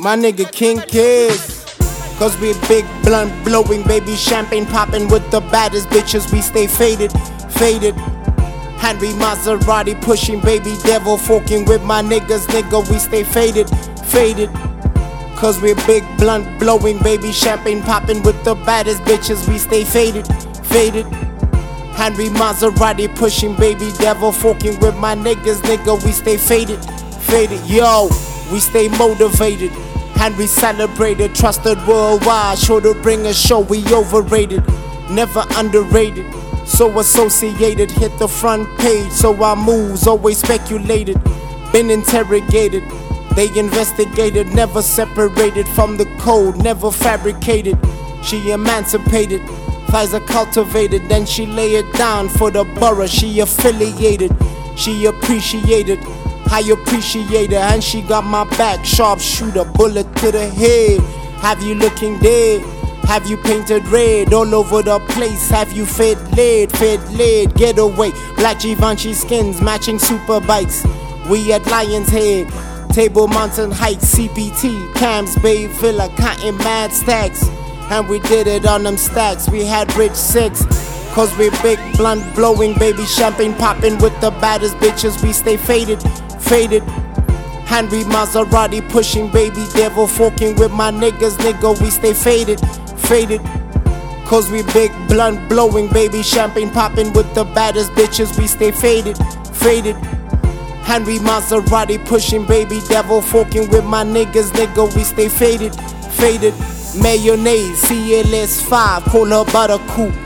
My nigga King Kids. Cause we big blunt blowing, baby champagne popping with the baddest bitches. We stay faded, faded. Henry Maserati pushing, baby devil fucking with my niggas, nigga. We stay faded, faded. Cause we big blunt blowing, baby champagne popping with the baddest bitches. We stay faded, faded. Henry Maserati pushing, baby devil fucking with my niggas, nigga. We stay faded, faded. Yo, we stay motivated. Henry celebrated, trusted worldwide. Sure to bring a show, we overrated, never underrated. So associated, hit the front page. So our moves always speculated, been interrogated. They investigated, never separated from the code, never fabricated. She emancipated, thighs are cultivated, then she lay it down for the borough. She affiliated, she appreciated. I appreciate her and she got my back. Sharp shooter, bullet to the head. Have you looking dead? Have you painted red all over the place? Have you fed lead, fed lead? Get away. Black Givenchy skins matching super bikes. We at Lion's Head. Table Mountain Heights, CPT, Camps Bay Villa, cotton mad stacks. And we did it on them stacks. We had rich six. Cause we big blunt blowing, baby champagne popping with the baddest bitches. We stay faded, faded. Henry Maserati pushing, baby devil fucking with my niggas, nigga. We stay faded, faded. Cause we big blunt blowing, baby champagne popping with the baddest bitches. We stay faded, faded. Henry Maserati pushing, baby devil fucking with my niggas, nigga. We stay faded, faded. Mayonnaise, CLS5, call her butter coupe.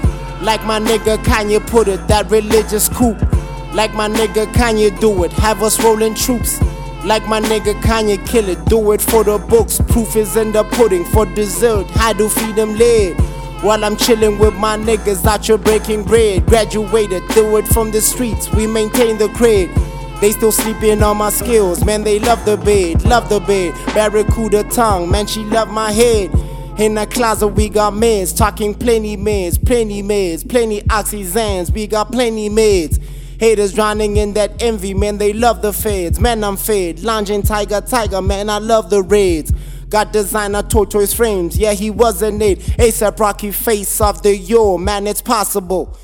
Like my nigga Kanye put it, that religious coupe. Like my nigga Kanye do it, have us rolling troops. Like my nigga Kanye kill it, do it for the books. Proof is in the pudding for dessert. How do feed them lead. While I'm chilling with my niggas out here breaking bread. Graduated, do it from the streets. We maintain the cred. They still sleeping on my skills, man. They love the bed, love the bed. Barracuda tongue, man. She love my head. In the closet, we got meds, talking plenty meds, plenty meds, plenty oxyzans. We got plenty meds. Haters drowning in that envy, man. They love the feds, man. I'm fed. Lounging tiger, tiger, man. I love the raids. Got designer tortoise frames, yeah, he wasn't it. ASAP Rocky face of the yo, man, it's possible.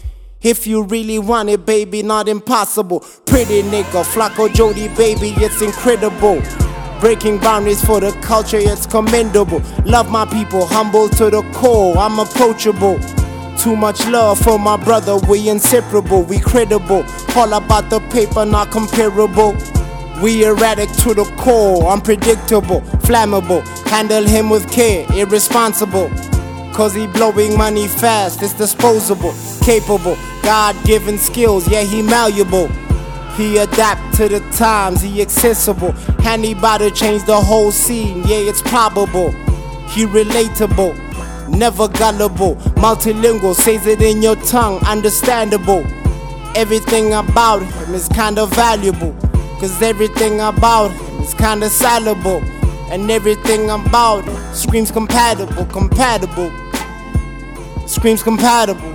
If you really want it, baby, not impossible. Pretty nigga, Flacko Jodye, baby, it's incredible. Breaking boundaries for the culture, it's commendable. Love my people, humble to the core, I'm approachable. Too much love for my brother, we inseparable, we credible. All about the paper, not comparable. We erratic to the core, unpredictable, flammable. Handle him with care, irresponsible. Cause he blowing money fast, it's disposable, capable, God given skills, yeah, he malleable. He adapt to the times, he accessible. He change the whole scene, yeah, it's probable. He relatable, never gullible. Multilingual, says it in your tongue, understandable. Everything about him is kinda valuable. Cause everything about him is kinda salable. And everything about him screams compatible, compatible. Screams compatible.